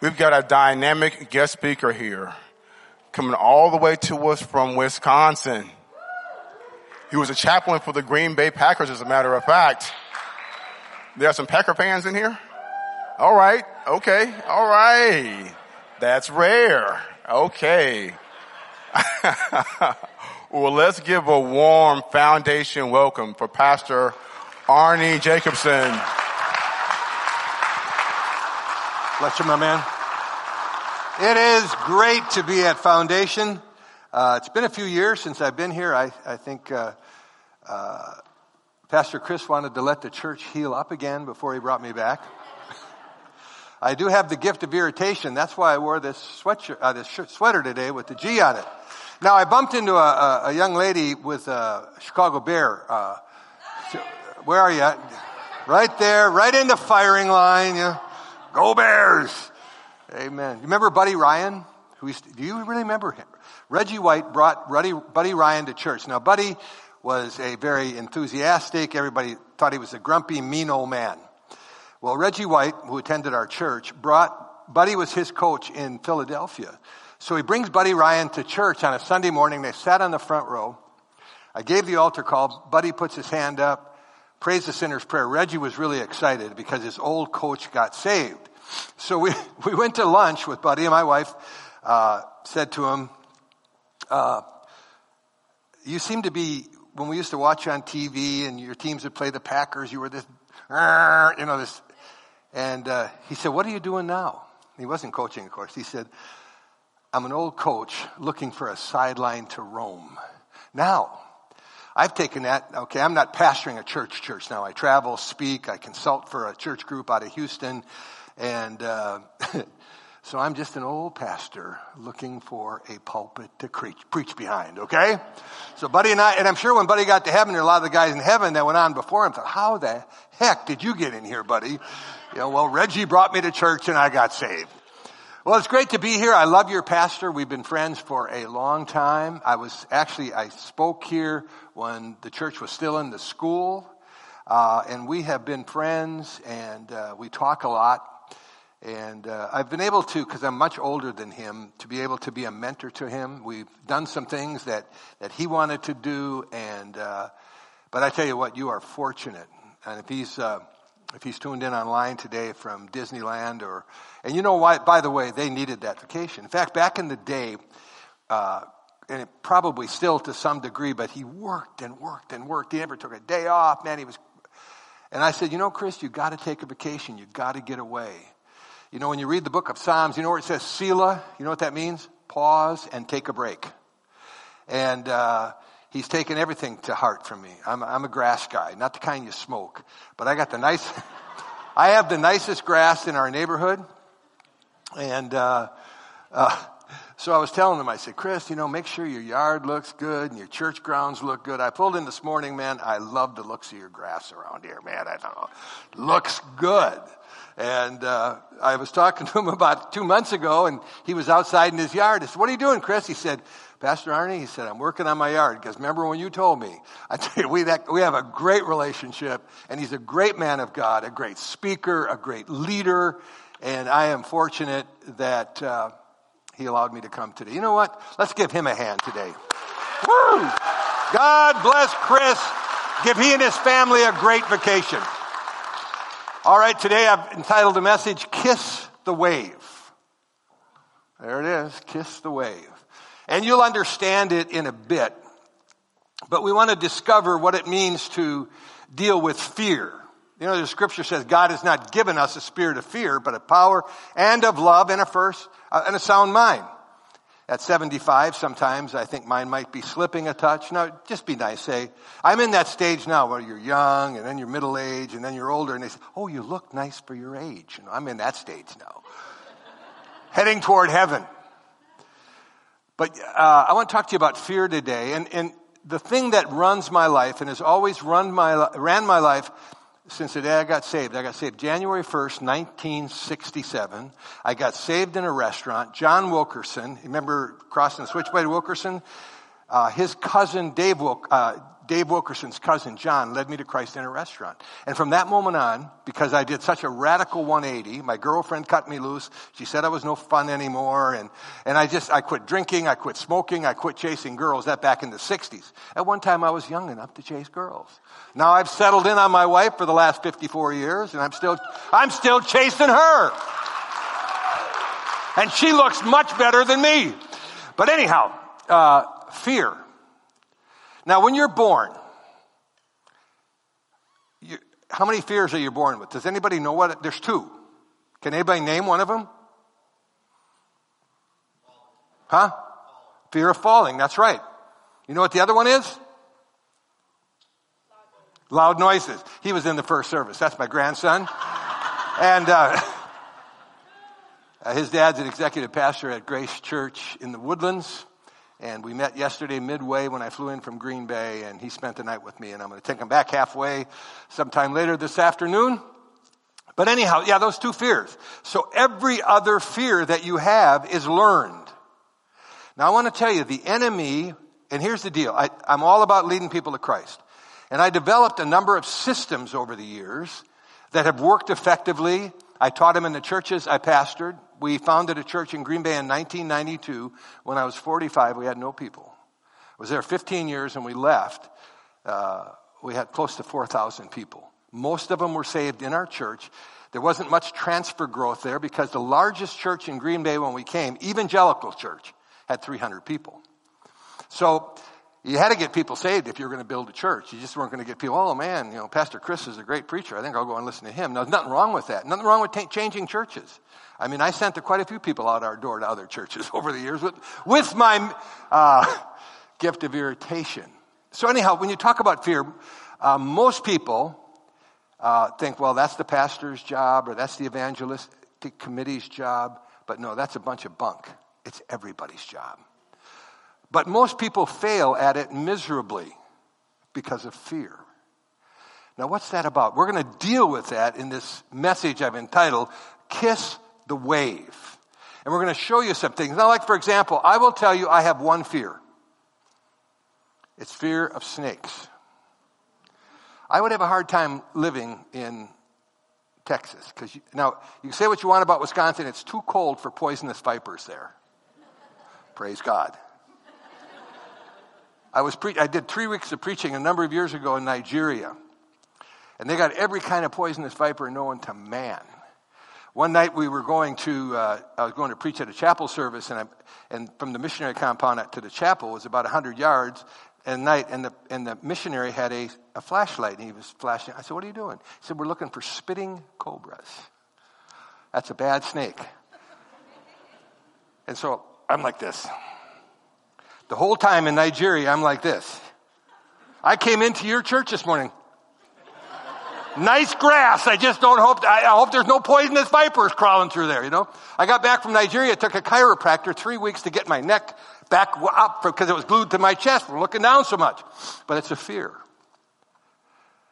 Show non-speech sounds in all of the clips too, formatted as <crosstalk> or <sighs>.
We've got a dynamic guest speaker here coming all the way to us from Wisconsin. He was a chaplain for the Green Bay Packers, as a matter of fact. There are some Packer fans in here? All right. Okay. All right. That's rare. Okay. <laughs> well, let's give a warm foundation welcome for Pastor Arnie Jacobson. Bless you, my man. It is great to be at Foundation. Uh, it's been a few years since I've been here. I, I think uh, uh, Pastor Chris wanted to let the church heal up again before he brought me back. <laughs> I do have the gift of irritation. That's why I wore this sweatshirt, uh, this sweater today with the G on it. Now I bumped into a, a, a young lady with a Chicago Bear. Uh, where are you? Right there, right in the firing line. Yeah. Go Bears! Amen. You remember Buddy Ryan? Who to, do you really remember him? Reggie White brought Buddy, Buddy Ryan to church. Now Buddy was a very enthusiastic. Everybody thought he was a grumpy, mean old man. Well, Reggie White, who attended our church, brought Buddy was his coach in Philadelphia. So he brings Buddy Ryan to church on a Sunday morning. They sat on the front row. I gave the altar call. Buddy puts his hand up, prays the sinner's prayer. Reggie was really excited because his old coach got saved. So we, <laughs> we went to lunch with Buddy and my wife, uh, said to him, uh, you seem to be, when we used to watch on TV and your teams would play the Packers, you were this, you know, this, and, uh, he said, what are you doing now? He wasn't coaching, of course. He said, I'm an old coach looking for a sideline to roam. Now, I've taken that, okay, I'm not pastoring a church church now. I travel, speak, I consult for a church group out of Houston, and uh, <laughs> so I'm just an old pastor looking for a pulpit to preach, preach behind, okay? So Buddy and I, and I'm sure when Buddy got to heaven, there were a lot of the guys in heaven that went on before him thought, how the heck did you get in here, buddy? You know, well, Reggie brought me to church and I got saved. Well, it's great to be here. I love your pastor. We've been friends for a long time. I was actually, I spoke here when the church was still in the school. Uh, and we have been friends and uh, we talk a lot. And uh, I've been able to, because I'm much older than him, to be able to be a mentor to him. We've done some things that, that he wanted to do. And, uh, but I tell you what, you are fortunate. And if he's, uh, if he's tuned in online today from Disneyland or, and you know why, by the way, they needed that vacation. In fact, back in the day, uh, and probably still to some degree, but he worked and worked and worked. He never took a day off, man. He was, and I said, you know, Chris, you got to take a vacation. You got to get away. You know, when you read the book of Psalms, you know where it says Selah? You know what that means? Pause and take a break. And, uh, he's taken everything to heart from me. I'm, I'm a grass guy, not the kind you smoke, but I got the nice, <laughs> I have the nicest grass in our neighborhood. And, uh, uh, so I was telling him, I said, Chris, you know, make sure your yard looks good and your church grounds look good. I pulled in this morning, man. I love the looks of your grass around here, man. I don't know. Looks good. And uh, I was talking to him <laughs> about two months ago, and he was outside in his yard. I said, "What are you doing, Chris?" He said, Pastor Arnie, he said, I'm working on my yard because remember when you told me? I tell you, we, that, we have a great relationship and he's a great man of God, a great speaker, a great leader. And I am fortunate that uh, he allowed me to come today. You know what? Let's give him a hand today. Woo! God bless Chris. Give he and his family a great vacation. All right, today I've entitled the message, Kiss the Wave. There it is, Kiss the Wave. And you'll understand it in a bit. But we want to discover what it means to deal with fear. You know, the scripture says God has not given us a spirit of fear, but of power and of love and a first, uh, and a sound mind. At 75, sometimes I think mine might be slipping a touch. No, just be nice. Say, I'm in that stage now where you're young and then you're middle age and then you're older and they say, oh, you look nice for your age. You know, I'm in that stage now. <laughs> Heading toward heaven. But uh, I want to talk to you about fear today. And, and the thing that runs my life and has always run my, ran my life since the day I got saved. I got saved January 1st, 1967. I got saved in a restaurant. John Wilkerson, remember Cross and the Switchblade Wilkerson? Uh, his cousin Dave, Wilk, uh, Dave Wilkerson's cousin, John, led me to Christ in a restaurant. And from that moment on, because I did such a radical 180, my girlfriend cut me loose. She said I was no fun anymore. And, and I just, I quit drinking, I quit smoking, I quit chasing girls. That back in the 60s. At one time I was young enough to chase girls. Now I've settled in on my wife for the last 54 years and I'm still, I'm still chasing her. And she looks much better than me. But anyhow, uh, fear. Now, when you're born, you, how many fears are you born with? Does anybody know what? There's two. Can anybody name one of them? Huh? Fear of falling. That's right. You know what the other one is? Loud noises. He was in the first service. That's my grandson. and uh, <laughs> his dad's an executive pastor at Grace Church in the Woodlands. And we met yesterday midway when I flew in from Green Bay, and he spent the night with me. And I'm going to take him back halfway sometime later this afternoon. But anyhow, yeah, those two fears. So every other fear that you have is learned. Now I want to tell you, the enemy, and here's the deal. I, I'm all about leading people to Christ. And I developed a number of systems over the years that have worked effectively. I taught them in the churches I pastored. We founded a church in Green Bay in 1992. When I was 45, we had no people. I was there 15 years and we left. Uh, we had close to 4,000 people. Most of them were saved in our church. There wasn't much transfer growth there because the largest church in Green Bay when we came, Evangelical Church, had 300 people. So you had to get people saved if you were going to build a church. You just weren't going to get people, oh man, you know, Pastor Chris is a great preacher. I think I'll go and listen to him. No, there's nothing wrong with that. Nothing wrong with t- changing churches. I mean, I sent quite a few people out our door to other churches <laughs> over the years with, with my uh, gift of irritation. So anyhow, when you talk about fear, uh, most people uh, think, well, that's the pastor's job or that's the evangelistic committee's job. But no, that's a bunch of bunk. It's everybody's job. But most people fail at it miserably because of fear. Now, what's that about? We're going to deal with that in this message I've entitled Kiss the Wave. And we're going to show you some things. Now, like, for example, I will tell you I have one fear it's fear of snakes. I would have a hard time living in Texas because now you can say what you want about Wisconsin, it's too cold for poisonous vipers there. Praise God. I was pre- I did three weeks of preaching a number of years ago in Nigeria. And they got every kind of poisonous viper known to man. One night we were going to, uh, I was going to preach at a chapel service, and, I, and from the missionary compound to the chapel was about 100 yards at night, and the, and the missionary had a, a flashlight, and he was flashing. I said, What are you doing? He said, We're looking for spitting cobras. That's a bad snake. And so I'm like this. The whole time in Nigeria, I'm like this. I came into your church this morning. Nice grass. I just don't hope, I hope there's no poisonous vipers crawling through there, you know? I got back from Nigeria, took a chiropractor three weeks to get my neck back up because it was glued to my chest from looking down so much. But it's a fear.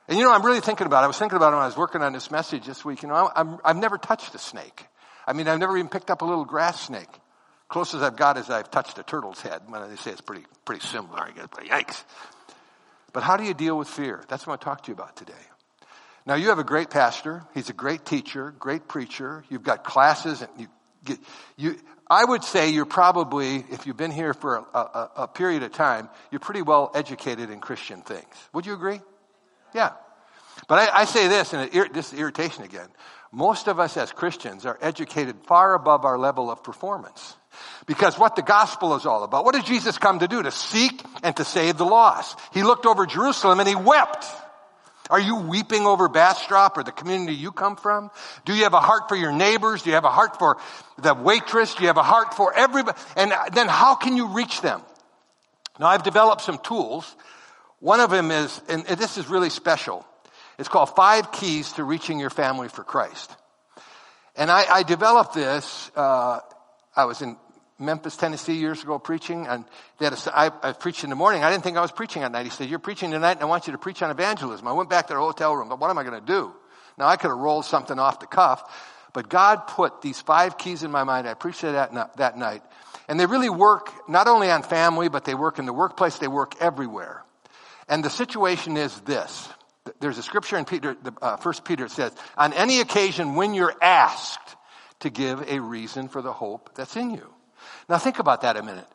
And you know, I'm really thinking about it. I was thinking about it when I was working on this message this week. You know, I'm, I've never touched a snake. I mean, I've never even picked up a little grass snake. Closest I've got is I've touched a turtle's head. Well, they say it's pretty, pretty similar, I guess, but yikes. But how do you deal with fear? That's what I want to talk to you about today. Now, you have a great pastor. He's a great teacher, great preacher. You've got classes and you get, you, I would say you're probably, if you've been here for a, a, a period of time, you're pretty well educated in Christian things. Would you agree? Yeah. But I, I say this, and it, this is irritation again. Most of us as Christians are educated far above our level of performance. Because what the gospel is all about. What did Jesus come to do? To seek and to save the lost. He looked over Jerusalem and he wept. Are you weeping over Bastrop or the community you come from? Do you have a heart for your neighbors? Do you have a heart for the waitress? Do you have a heart for everybody? And then how can you reach them? Now I've developed some tools. One of them is, and this is really special. It's called Five Keys to Reaching Your Family for Christ. And I, I developed this, uh, I was in Memphis, Tennessee years ago preaching, and they had a, I, I preached in the morning. I didn't think I was preaching at night. He said, "You're preaching tonight, and I want you to preach on evangelism." I went back to the hotel room, but what am I going to do? Now I could have rolled something off the cuff, but God put these five keys in my mind. I preached that, that night, and they really work not only on family, but they work in the workplace. They work everywhere. And the situation is this. There's a scripture in Peter, uh, First Peter says, on any occasion when you're asked to give a reason for the hope that's in you. Now think about that a minute.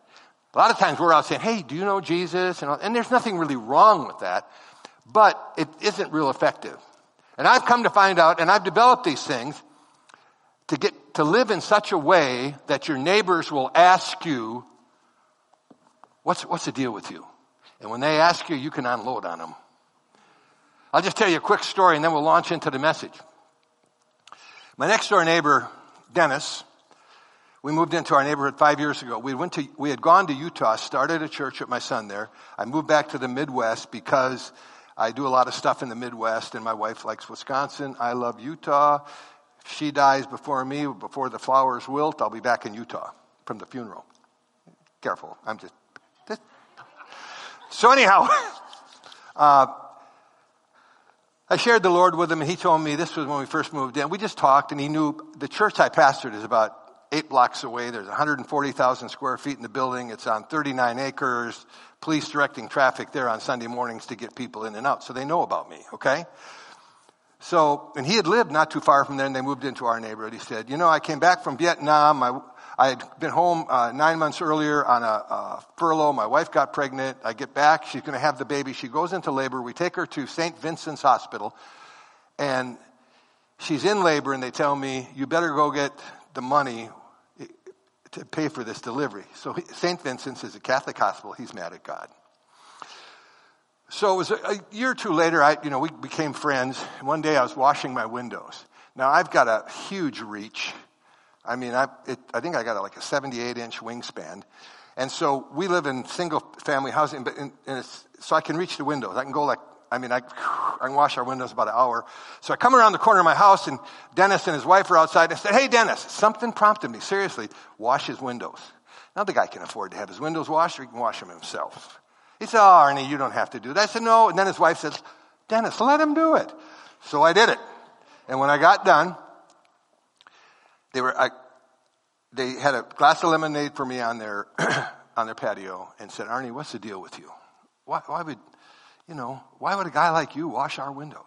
A lot of times we're out saying, hey, do you know Jesus? And, and there's nothing really wrong with that, but it isn't real effective. And I've come to find out, and I've developed these things to get to live in such a way that your neighbors will ask you, what's, what's the deal with you? And when they ask you, you can unload on them. I'll just tell you a quick story and then we'll launch into the message. My next door neighbor, Dennis, we moved into our neighborhood five years ago. We went to, we had gone to Utah, started a church with my son there. I moved back to the Midwest because I do a lot of stuff in the Midwest and my wife likes Wisconsin. I love Utah. If she dies before me, before the flowers wilt, I'll be back in Utah from the funeral. Careful. I'm just, just. so anyhow, <laughs> uh, I shared the Lord with him and he told me this was when we first moved in. We just talked and he knew the church I pastored is about eight blocks away. There's 140,000 square feet in the building. It's on 39 acres. Police directing traffic there on Sunday mornings to get people in and out. So they know about me, okay? So, and he had lived not too far from there and they moved into our neighborhood. He said, you know, I came back from Vietnam. I, I had been home uh, nine months earlier on a, a, furlough. My wife got pregnant. I get back. She's going to have the baby. She goes into labor. We take her to St. Vincent's Hospital and she's in labor and they tell me, you better go get the money to pay for this delivery. So St. Vincent's is a Catholic hospital. He's mad at God. So it was a, a year or two later, I, you know, we became friends. One day I was washing my windows. Now I've got a huge reach. I mean, I, it, I think I got a, like a 78 inch wingspan. And so we live in single family housing, but in, in so I can reach the windows. I can go like I mean, I, I can wash our windows about an hour. So I come around the corner of my house and Dennis and his wife are outside. I said, Hey, Dennis, something prompted me. Seriously, wash his windows. Now the guy can afford to have his windows washed or he can wash them himself. He said, Oh, Arnie, you don't have to do that. I said, No. And then his wife says, Dennis, let him do it. So I did it. And when I got done, they were, I, they had a glass of lemonade for me on their, <clears throat> on their patio and said, Arnie, what's the deal with you? Why, why would, you know, why would a guy like you wash our windows?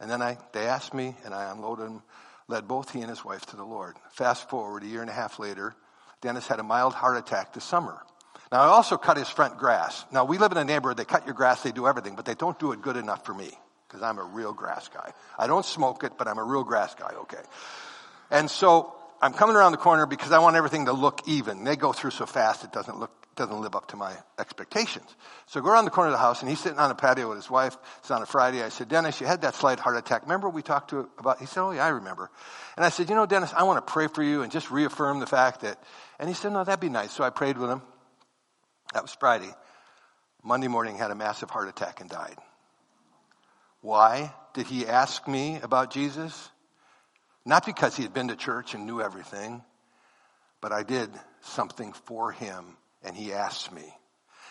And then I, they asked me, and I unloaded him, led both he and his wife to the Lord. Fast forward a year and a half later, Dennis had a mild heart attack this summer. Now, I also cut his front grass. Now, we live in a neighborhood, they cut your grass, they do everything, but they don't do it good enough for me, because I'm a real grass guy. I don't smoke it, but I'm a real grass guy, okay? And so, I'm coming around the corner because I want everything to look even. They go through so fast it doesn't look doesn't live up to my expectations. So I go around the corner of the house and he's sitting on a patio with his wife. It's on a Friday. I said, Dennis, you had that slight heart attack. Remember we talked to about, he said, oh yeah, I remember. And I said, you know, Dennis, I want to pray for you and just reaffirm the fact that, and he said, no, that'd be nice. So I prayed with him. That was Friday. Monday morning had a massive heart attack and died. Why did he ask me about Jesus? Not because he had been to church and knew everything, but I did something for him and he asked me.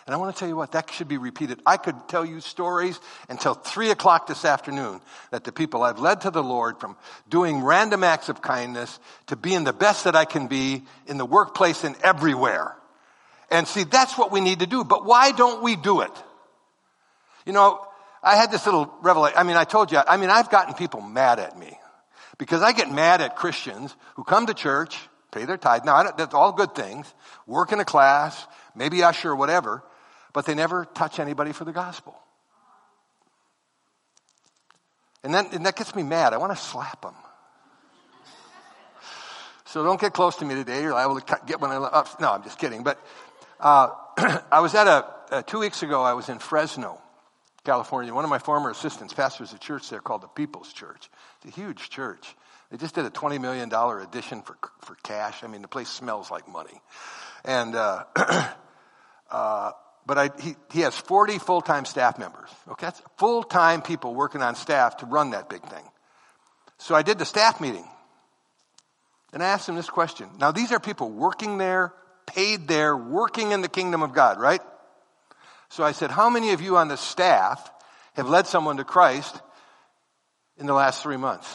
And I want to tell you what, that should be repeated. I could tell you stories until three o'clock this afternoon that the people I've led to the Lord from doing random acts of kindness to being the best that I can be in the workplace and everywhere. And see, that's what we need to do. But why don't we do it? You know, I had this little revelation. I mean, I told you, I mean, I've gotten people mad at me because I get mad at Christians who come to church pay their tithe. Now, that's all good things. Work in a class, maybe usher or whatever, but they never touch anybody for the gospel. And, then, and that gets me mad. I want to slap them. So don't get close to me today. You're liable to get one. Up. No, I'm just kidding. But uh, <clears throat> I was at a, uh, two weeks ago, I was in Fresno, California. One of my former assistants pastors a church there called the People's Church. It's a huge church. They just did a $20 million addition for, for cash. I mean, the place smells like money. And, uh, <clears throat> uh, but I, he, he has 40 full-time staff members. Okay, that's full-time people working on staff to run that big thing. So I did the staff meeting. And I asked him this question. Now, these are people working there, paid there, working in the kingdom of God, right? So I said, how many of you on the staff have led someone to Christ in the last three months?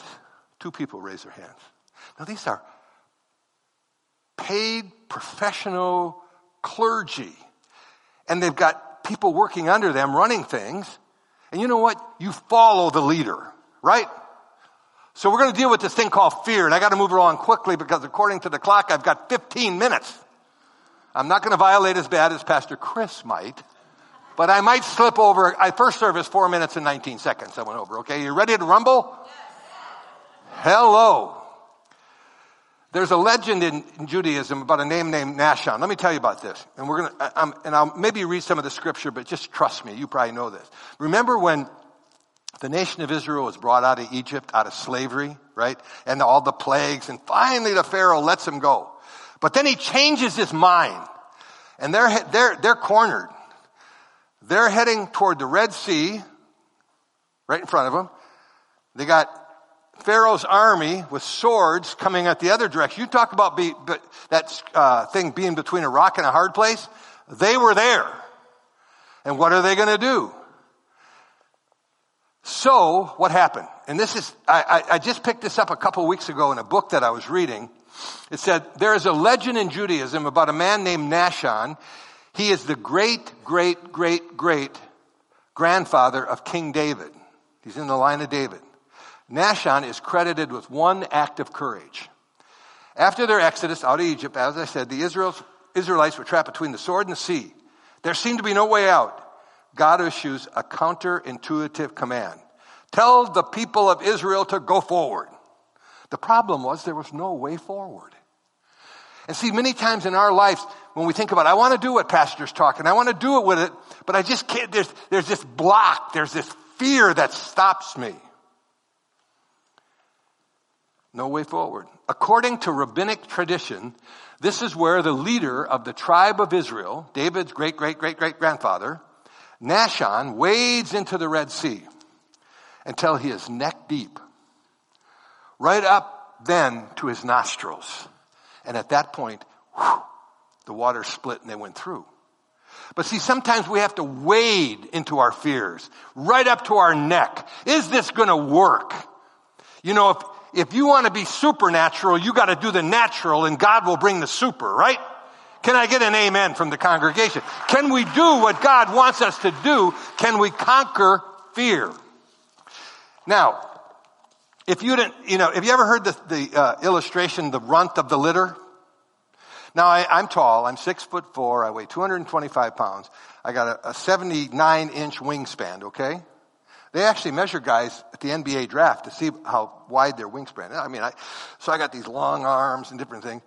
Two people raise their hands. Now, these are paid professional clergy, and they've got people working under them running things. And you know what? You follow the leader, right? So we're going to deal with this thing called fear. And I got to move along quickly because according to the clock, I've got 15 minutes. I'm not going to violate as bad as Pastor Chris might, but I might slip over. I first service four minutes and 19 seconds. I went over. Okay. You ready to rumble? Yes. Hello. There's a legend in, Judaism about a name named Nahshon. Let me tell you about this. And we're gonna, I, and I'll maybe read some of the scripture, but just trust me. You probably know this. Remember when the nation of Israel was brought out of Egypt, out of slavery, right? And all the plagues, and finally the Pharaoh lets them go. But then he changes his mind. And they're, they're, they're cornered. They're heading toward the Red Sea, right in front of them. They got Pharaoh's army with swords coming at the other direction. You talk about be, that uh, thing being between a rock and a hard place. They were there. And what are they going to do? So, what happened? And this is, I, I, I just picked this up a couple weeks ago in a book that I was reading. It said, there is a legend in Judaism about a man named Nahshon. He is the great, great, great, great grandfather of King David. He's in the line of David. Nahshon is credited with one act of courage. After their exodus out of Egypt, as I said, the Israelites were trapped between the sword and the sea. There seemed to be no way out. God issues a counterintuitive command. Tell the people of Israel to go forward. The problem was there was no way forward. And see, many times in our lives, when we think about, I want to do what pastor's talking, I want to do it with it, but I just can't, there's, there's this block, there's this fear that stops me. No way forward. According to rabbinic tradition, this is where the leader of the tribe of Israel, David's great, great, great, great grandfather, Nahshon, wades into the Red Sea until he is neck deep, right up then to his nostrils. And at that point, whew, the water split and they went through. But see, sometimes we have to wade into our fears, right up to our neck. Is this gonna work? You know, if, if you want to be supernatural, you got to do the natural and God will bring the super, right? Can I get an amen from the congregation? Can we do what God wants us to do? Can we conquer fear? Now, if you didn't, you know, have you ever heard the, the uh, illustration, the runt of the litter? Now, I, am tall. I'm six foot four. I weigh 225 pounds. I got a, a 79 inch wingspan, okay? They actually measure guys at the NBA draft to see how wide their wingspan is. I mean, I, so I got these long arms and different things.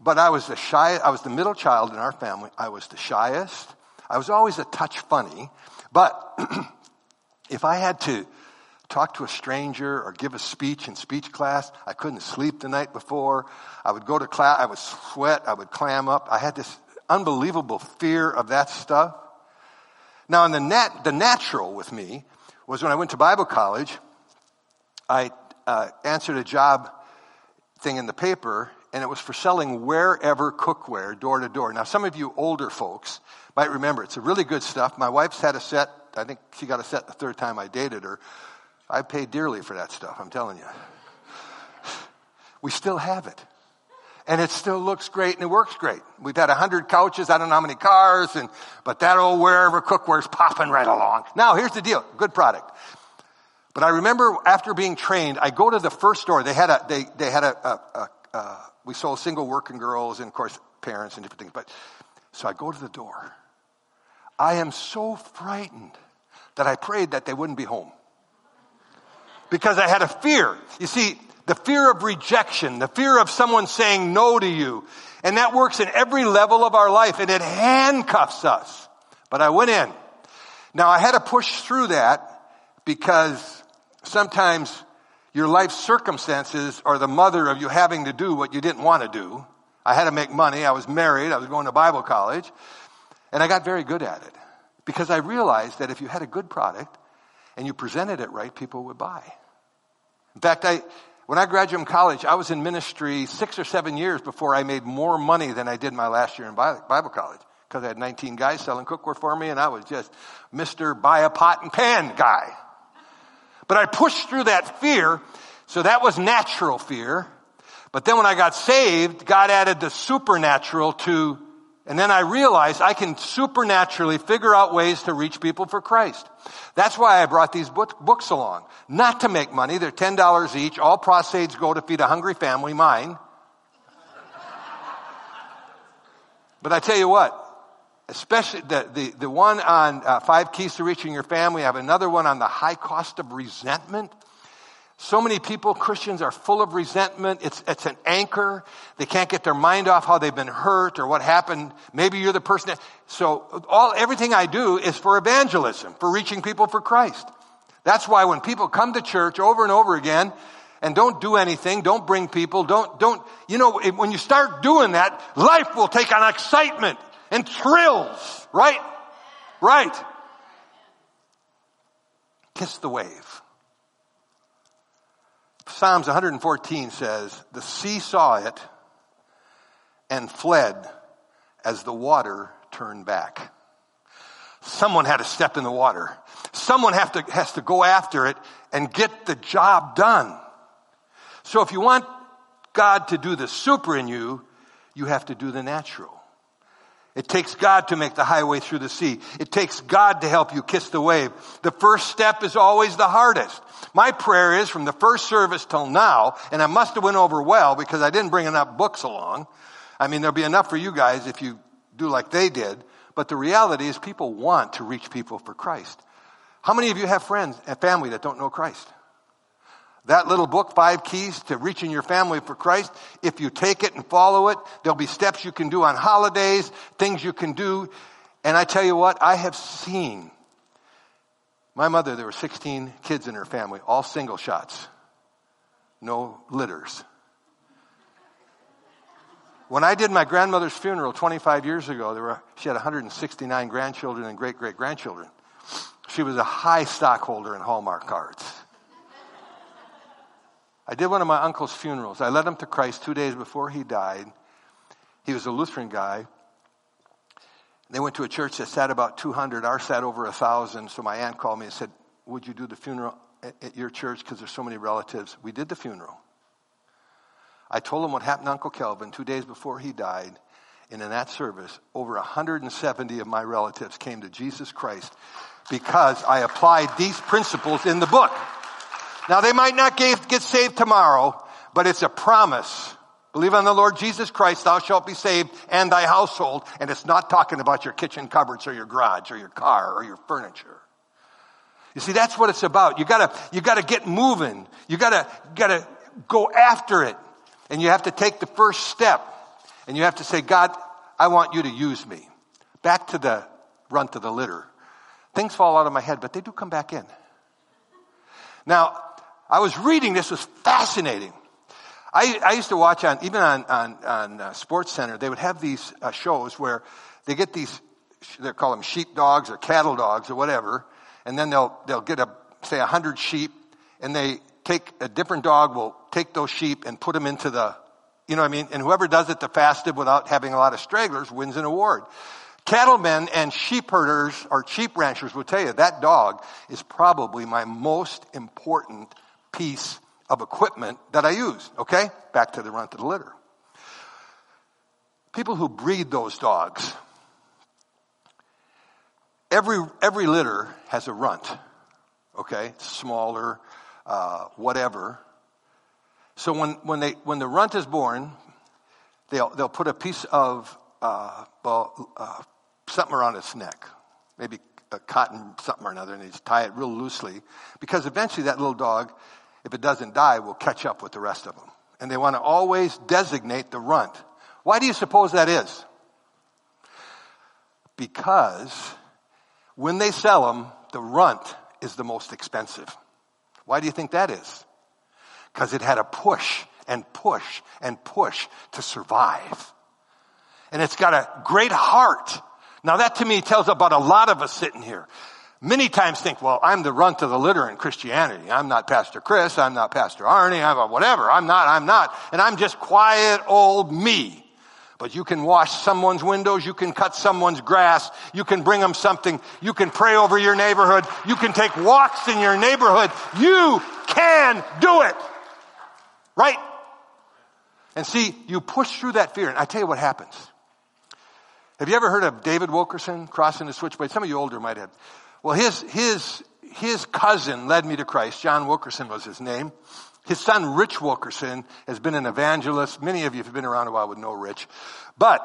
But I was the shy, I was the middle child in our family. I was the shyest. I was always a touch funny. But <clears throat> if I had to talk to a stranger or give a speech in speech class, I couldn't sleep the night before. I would go to class, I would sweat, I would clam up. I had this unbelievable fear of that stuff. Now, in the net, the natural with me was when I went to Bible college, I uh, answered a job thing in the paper, and it was for selling Wear-Ever cookware door to door. Now, some of you older folks might remember it's a really good stuff. My wife's had a set. I think she got a set the third time I dated her. I paid dearly for that stuff, I'm telling you. We still have it. And it still looks great and it works great. We've had a hundred couches, I don't know how many cars, and, but that old Wear-Ever cookware's popping right along. Now, here's the deal. Good product. But I remember after being trained, I go to the first store. They had a, they, they had a, a, a, a we sold single working girls and of course parents and different things. But, so I go to the door. I am so frightened that I prayed that they wouldn't be home. Because I had a fear. You see, the fear of rejection, the fear of someone saying no to you. And that works in every level of our life and it handcuffs us. But I went in. Now I had to push through that because sometimes your life circumstances are the mother of you having to do what you didn't want to do. I had to make money. I was married. I was going to Bible college. And I got very good at it because I realized that if you had a good product and you presented it right, people would buy. In fact, I, when I graduated from college, I was in ministry six or seven years before I made more money than I did my last year in Bible college. Because I had 19 guys selling cookware for me and I was just Mr. Buy a pot and pan guy. But I pushed through that fear. So that was natural fear. But then when I got saved, God added the supernatural to And then I realized I can supernaturally figure out ways to reach people for Christ. That's why I brought these book, books along. Not to make money. They're $10 each. All proceeds go to feed a hungry family, mine. but I tell you what, especially the, the, the one on uh, five keys to reaching your family. I have another one on the high cost of resentment. So many people, Christians, are full of resentment. It's, it's an anchor. They can't get their mind off how they've been hurt or what happened. Maybe you're the person that, so all, everything I do is for evangelism, for reaching people for Christ. That's why when people come to church over and over again and don't do anything, don't bring people, don't, don't, you know, when you start doing that, life will take on excitement and thrills, right? Right. Kiss the wave. Psalms 114 says, The sea saw it and fled as the water turned back. Someone had to step in the water. Someone have to, has to go after it and get the job done. So if you want God to do the super in you, you have to do the natural. It takes God to make the highway through the sea. It takes God to help you kiss the wave. The first step is always the hardest. My prayer is from the first service till now, and I must have went over well because I didn't bring enough books along. I mean, there'll be enough for you guys if you do like they did. But the reality is people want to reach people for Christ. How many of you have friends and family that don't know Christ? That little book, Five Keys to Reaching Your Family for Christ, if you take it and follow it, there'll be steps you can do on holidays, things you can do. And I tell you what, I have seen my mother, there were 16 kids in her family, all single shots, no litters. When I did my grandmother's funeral 25 years ago, there were, she had 169 grandchildren and great great grandchildren. She was a high stockholder in Hallmark cards. I did one of my uncle's funerals. I led him to Christ two days before he died. He was a Lutheran guy. They went to a church that sat about 200. Ours sat over a 1,000. So my aunt called me and said, Would you do the funeral at, at your church because there's so many relatives? We did the funeral. I told him what happened to Uncle Kelvin two days before he died. And in that service, over 170 of my relatives came to Jesus Christ because I applied these principles in the book. Now they might not get saved tomorrow, but it's a promise. Believe on the Lord Jesus Christ, thou shalt be saved and thy household. And it's not talking about your kitchen cupboards or your garage or your car or your furniture. You see, that's what it's about. You gotta, you gotta get moving. You gotta, gotta go after it. And you have to take the first step. And you have to say, God, I want you to use me. Back to the runt of the litter. Things fall out of my head, but they do come back in. Now, I was reading this, was fascinating. I, I used to watch on, even on, on, on uh, Sports Center, they would have these uh, shows where they get these, they call them sheep dogs or cattle dogs or whatever, and then they'll, they'll get a, say a hundred sheep, and they take, a different dog will take those sheep and put them into the, you know what I mean? And whoever does it the fastest without having a lot of stragglers wins an award. Cattlemen and sheep herders or sheep ranchers will tell you that dog is probably my most important piece of equipment that I use. Okay? Back to the runt of the litter. People who breed those dogs, every, every litter has a runt. Okay? Smaller, uh, whatever. So when, when they, when the runt is born, they'll, they'll put a piece of, uh, well, uh, something around its neck. Maybe a cotton something or another, and they just tie it real loosely. Because eventually that little dog if it doesn't die, we'll catch up with the rest of them. And they want to always designate the runt. Why do you suppose that is? Because when they sell them, the runt is the most expensive. Why do you think that is? Because it had to push and push and push to survive. And it's got a great heart. Now that to me tells about a lot of us sitting here many times think, well, I'm the runt of the litter in Christianity. I'm not Pastor Chris. I'm not Pastor Arnie. I'm a whatever. I'm not, I'm not. And I'm just quiet old me. But you can wash someone's windows. You can cut someone's grass. You can bring them something. You can pray over your neighborhood. You can take walks in your neighborhood. You can do it. Right? And see, you push through that fear. And I tell you what happens. Have you ever heard of David Wilkerson Cross and the Switchblade? Some of you older might have. Well, his, his, his cousin led me to Christ. John Wilkerson was his name. His son, Rich Wilkerson, has been an evangelist. Many of you, you've been around a while, would know Rich. But,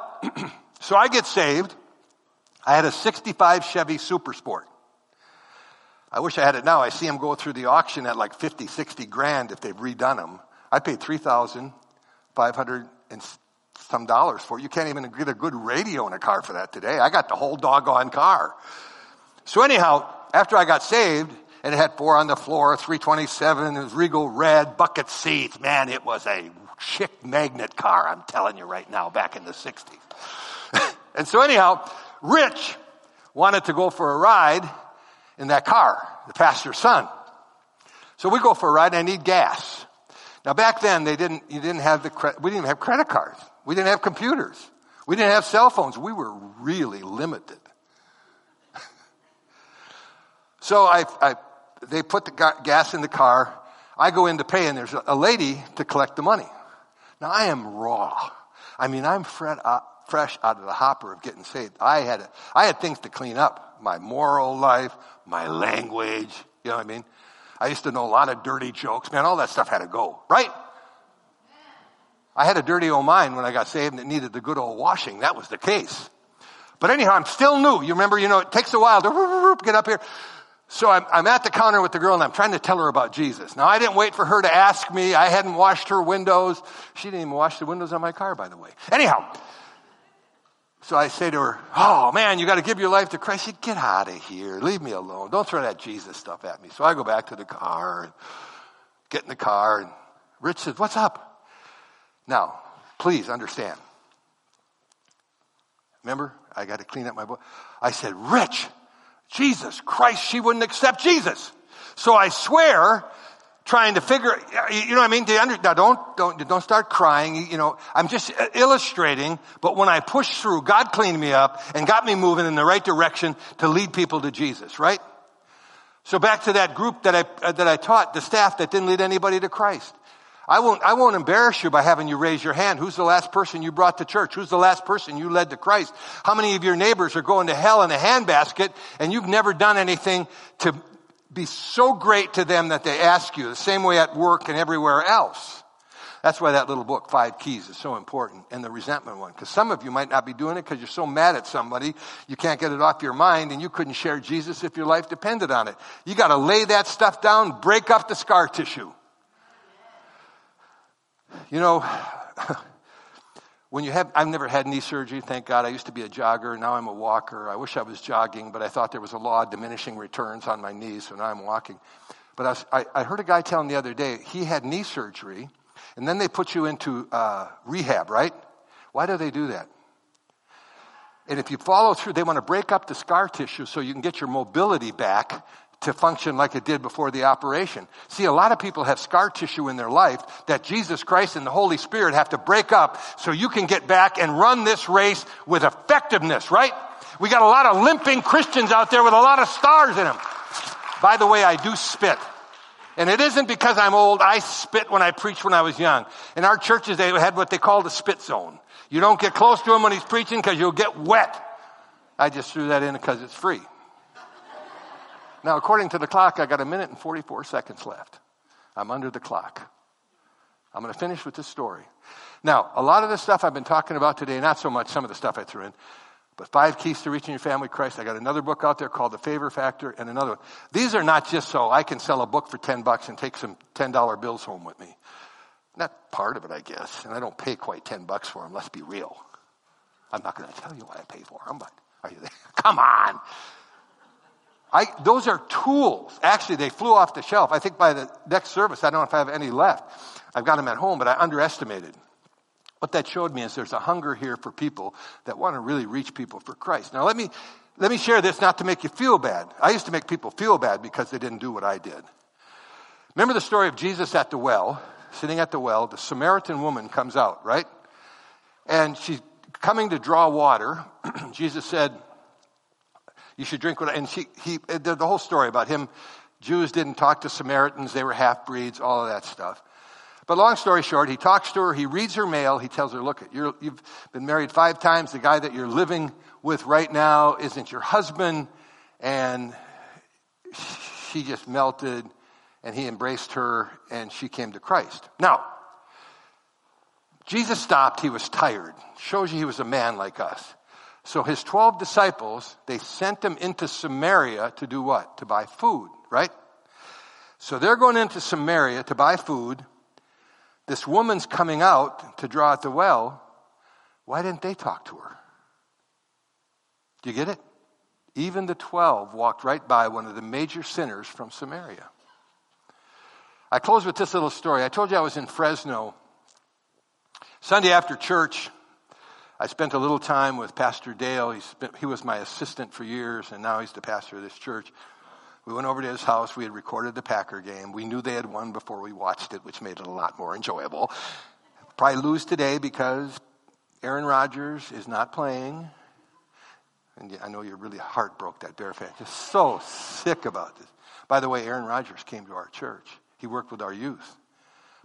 <clears throat> so I get saved. I had a 65 Chevy Super Sport. I wish I had it now. I see them go through the auction at like 50, 60 grand if they've redone them. I paid 3,500 and some dollars for it. You can't even get a good radio in a car for that today. I got the whole doggone car. So anyhow, after I got saved, and it had four on the floor, 327, it was regal red, bucket seats. Man, it was a chick magnet car, I'm telling you right now, back in the 60s. <laughs> and so anyhow, Rich wanted to go for a ride in that car, the pastor's son. So we go for a ride and I need gas. Now back then they didn't, you didn't have the, we didn't even have credit cards. We didn't have computers. We didn't have cell phones. We were really limited. So I, I they put the gas in the car. I go in to pay and there's a lady to collect the money. Now I am raw. I mean, I'm uh, fresh out of the hopper of getting saved. I had, I had things to clean up. My moral life, my language, you know what I mean? I used to know a lot of dirty jokes. Man, all that stuff had to go, right? I had a dirty old mind when I got saved and it needed the good old washing. That was the case. But anyhow, I'm still new. You remember, you know, it takes a while to get up here. So I'm, I'm, at the counter with the girl and I'm trying to tell her about Jesus. Now I didn't wait for her to ask me. I hadn't washed her windows. She didn't even wash the windows on my car, by the way. Anyhow, so I say to her, Oh man, you got to give your life to Christ. She get out of here. Leave me alone. Don't throw that Jesus stuff at me. So I go back to the car and get in the car and Rich says, What's up? Now, please understand. Remember, I got to clean up my book. I said, Rich, Jesus Christ, she wouldn't accept Jesus. So I swear, trying to figure, you know what I mean? Now don't, don't, don't start crying. You know, I'm just illustrating, but when I pushed through, God cleaned me up and got me moving in the right direction to lead people to Jesus, right? So back to that group that I, that I taught, the staff that didn't lead anybody to Christ. I won't, I won't embarrass you by having you raise your hand. Who's the last person you brought to church? Who's the last person you led to Christ? How many of your neighbors are going to hell in a handbasket and you've never done anything to be so great to them that they ask you the same way at work and everywhere else? That's why that little book, Five Keys, is so important. And the resentment one. Because some of you might not be doing it because you're so mad at somebody, you can't get it off your mind and you couldn't share Jesus if your life depended on it. You gotta lay that stuff down, break up the scar tissue. You know, <sighs> when you have, I've never had knee surgery, thank God. I used to be a jogger, now I'm a walker. I wish I was jogging, but I thought there was a law of diminishing returns on my knees, so now I'm walking. But I, was, I, I heard a guy telling the other day, he had knee surgery, and then they put you into uh, rehab, right? Why do they do that? And if you follow through, they want to break up the scar tissue so you can get your mobility back to function like it did before the operation. See, a lot of people have scar tissue in their life that Jesus Christ and the Holy Spirit have to break up so you can get back and run this race with effectiveness, right? We got a lot of limping Christians out there with a lot of stars in them. By the way, I do spit. And it isn't because I'm old. I spit when I preached when I was young. In our churches, they had what they called a spit zone. You don't get close to him when he's preaching because you'll get wet. I just threw that in because it's free. Now, according to the clock, I got a minute and 44 seconds left. I'm under the clock. I'm going to finish with this story. Now, a lot of the stuff I've been talking about today, not so much some of the stuff I threw in, but five keys to reaching your family Christ. I got another book out there called The Favor Factor and another one. These are not just so I can sell a book for 10 bucks and take some $10 bills home with me. Not part of it, I guess. And I don't pay quite 10 bucks for them. Let's be real. I'm not going to tell you what I pay for them, but are you there? <laughs> Come on. I, those are tools. Actually, they flew off the shelf. I think by the next service, I don't know if I have any left. I've got them at home, but I underestimated. What that showed me is there's a hunger here for people that want to really reach people for Christ. Now let me, let me share this not to make you feel bad. I used to make people feel bad because they didn't do what I did. Remember the story of Jesus at the well, sitting at the well, the Samaritan woman comes out, right? And she's coming to draw water. <clears throat> Jesus said, you should drink what, and she, he, the, whole story about him, Jews didn't talk to Samaritans, they were half breeds, all of that stuff. But long story short, he talks to her, he reads her mail, he tells her, look, you have been married five times, the guy that you're living with right now isn't your husband, and she just melted, and he embraced her, and she came to Christ. Now, Jesus stopped, he was tired. Shows you he was a man like us. So his 12 disciples, they sent him into Samaria to do what? To buy food, right? So they're going into Samaria to buy food. This woman's coming out to draw at the well. Why didn't they talk to her? Do you get it? Even the 12 walked right by one of the major sinners from Samaria. I close with this little story. I told you I was in Fresno. Sunday after church, I spent a little time with Pastor Dale. Been, he was my assistant for years, and now he's the pastor of this church. We went over to his house. We had recorded the Packer game. We knew they had won before we watched it, which made it a lot more enjoyable. Probably lose today because Aaron Rodgers is not playing. And I know you're really heartbroken, that Bear fan. Just so sick about this. By the way, Aaron Rodgers came to our church. He worked with our youth.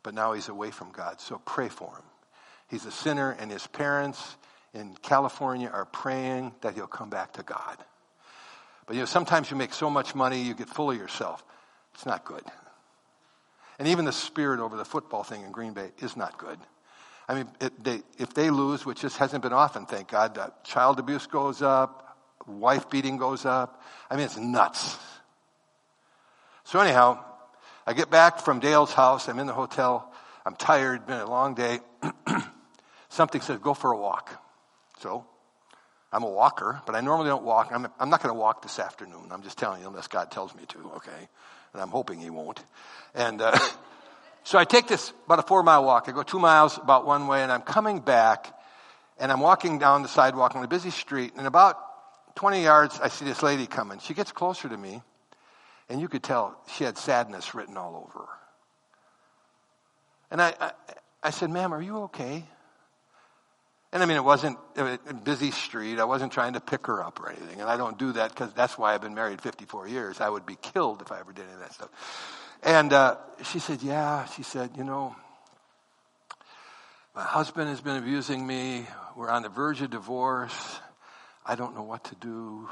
But now he's away from God. So pray for him. He's a sinner, and his parents in California are praying that he'll come back to God. But you know, sometimes you make so much money, you get full of yourself. It's not good. And even the spirit over the football thing in Green Bay is not good. I mean, it, they, if they lose, which just hasn't been often, thank God, child abuse goes up, wife beating goes up. I mean, it's nuts. So anyhow, I get back from Dale's house. I'm in the hotel. I'm tired. Been a long day. Something says, go for a walk. So I'm a walker, but I normally don't walk. I'm, I'm not going to walk this afternoon. I'm just telling you, unless God tells me to, okay? And I'm hoping He won't. And uh, <laughs> so I take this about a four mile walk. I go two miles about one way, and I'm coming back, and I'm walking down the sidewalk on a busy street, and about 20 yards, I see this lady coming. She gets closer to me, and you could tell she had sadness written all over her. And I, I, I said, Ma'am, are you okay? And I mean, it wasn't a busy street. I wasn't trying to pick her up or anything. And I don't do that because that's why I've been married 54 years. I would be killed if I ever did any of that stuff. And uh, she said, Yeah. She said, You know, my husband has been abusing me. We're on the verge of divorce. I don't know what to do.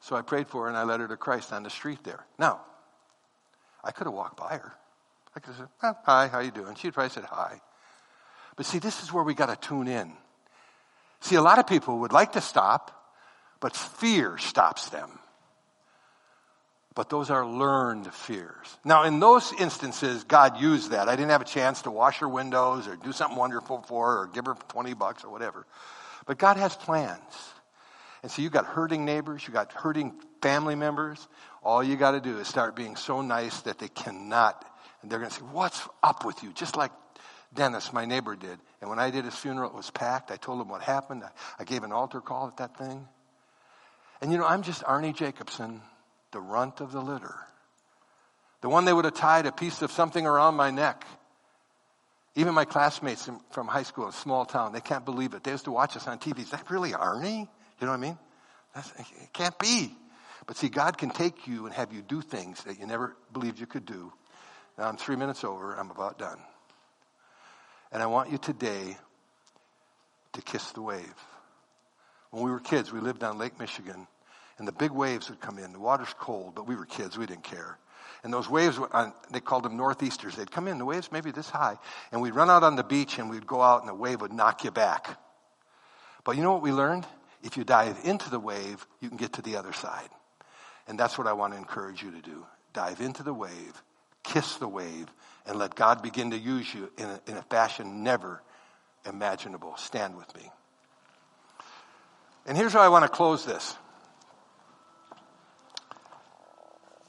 So I prayed for her and I led her to Christ on the street there. Now, I could have walked by her. I could have said, Hi, how you doing? She'd probably said hi. But see, this is where we got to tune in. See, a lot of people would like to stop, but fear stops them. But those are learned fears. Now, in those instances, God used that. I didn't have a chance to wash her windows or do something wonderful for her or give her 20 bucks or whatever. But God has plans. And so you got hurting neighbors, you got hurting family members. All you got to do is start being so nice that they cannot, and they're going to say, What's up with you? Just like Dennis, my neighbor, did. And when I did his funeral, it was packed. I told him what happened. I gave an altar call at that thing. And you know, I'm just Arnie Jacobson, the runt of the litter. The one they would have tied a piece of something around my neck. Even my classmates from high school, a small town, they can't believe it. They used to watch us on TV. Is that really Arnie? You know what I mean? That's, it can't be. But see, God can take you and have you do things that you never believed you could do. Now I'm three minutes over. I'm about done. And I want you today to kiss the wave. When we were kids, we lived on Lake Michigan, and the big waves would come in. The water's cold, but we were kids, we didn't care. And those waves, on, they called them northeasters. They'd come in, the waves maybe this high, and we'd run out on the beach and we'd go out and the wave would knock you back. But you know what we learned? If you dive into the wave, you can get to the other side. And that's what I want to encourage you to do. Dive into the wave, kiss the wave, and let God begin to use you in a, in a fashion never imaginable. Stand with me. And here's how I want to close this.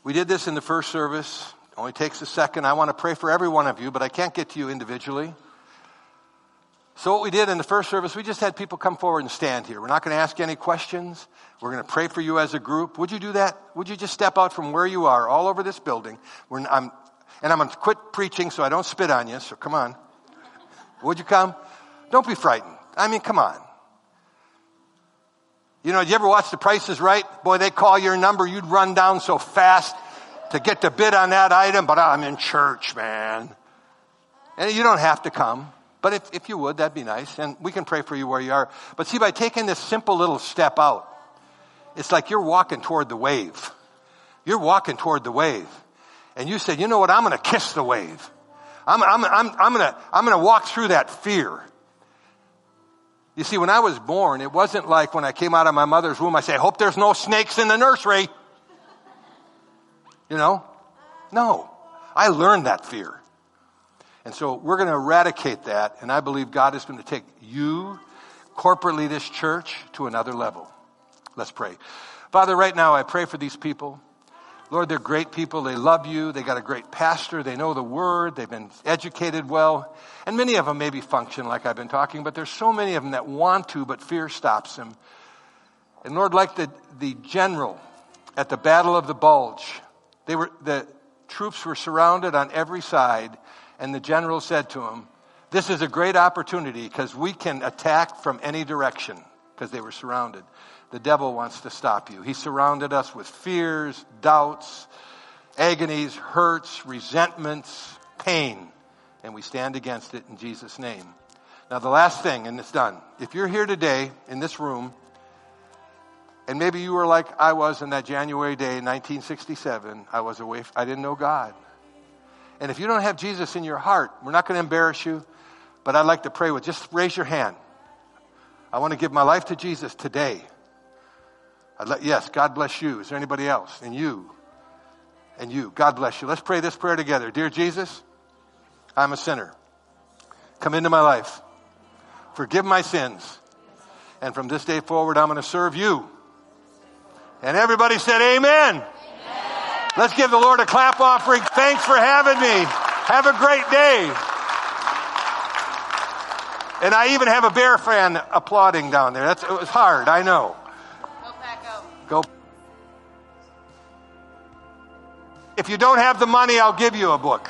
We did this in the first service. It only takes a second. I want to pray for every one of you, but I can't get to you individually. So, what we did in the first service, we just had people come forward and stand here. We're not going to ask any questions. We're going to pray for you as a group. Would you do that? Would you just step out from where you are, all over this building? We're, I'm, and I'm going to quit preaching so I don't spit on you, so come on. Would you come? Don't be frightened. I mean, come on. You know, did you ever watch The Price is Right? Boy, they call your number, you'd run down so fast to get the bid on that item, but I'm in church, man. And you don't have to come, but if, if you would, that'd be nice. And we can pray for you where you are. But see, by taking this simple little step out, it's like you're walking toward the wave. You're walking toward the wave. And you said, you know what? I'm going to kiss the wave. I'm, I'm, I'm, I'm going to, I'm going to walk through that fear. You see, when I was born, it wasn't like when I came out of my mother's womb, I say, I hope there's no snakes in the nursery. You know? No. I learned that fear. And so we're going to eradicate that, and I believe God is going to take you, corporately, this church, to another level. Let's pray. Father, right now I pray for these people. Lord, they're great people. They love you. They got a great pastor. They know the word. They've been educated well. And many of them maybe function like I've been talking, but there's so many of them that want to, but fear stops them. And Lord, like the, the general at the Battle of the Bulge, they were, the troops were surrounded on every side, and the general said to them, This is a great opportunity because we can attack from any direction because they were surrounded. The devil wants to stop you. He surrounded us with fears, doubts, agonies, hurts, resentments, pain, and we stand against it in Jesus' name. Now, the last thing, and it's done. If you're here today in this room, and maybe you were like I was in that January day, in 1967, I was away, I didn't know God. And if you don't have Jesus in your heart, we're not going to embarrass you, but I'd like to pray with, just raise your hand. I want to give my life to Jesus today. Let, yes, God bless you. Is there anybody else? And you. And you. God bless you. Let's pray this prayer together. Dear Jesus, I'm a sinner. Come into my life. Forgive my sins. And from this day forward, I'm going to serve you. And everybody said, Amen. Amen. Let's give the Lord a clap offering. Thanks for having me. Have a great day. And I even have a bear fan applauding down there. That's, it was hard, I know. Go. If you don't have the money, I'll give you a book.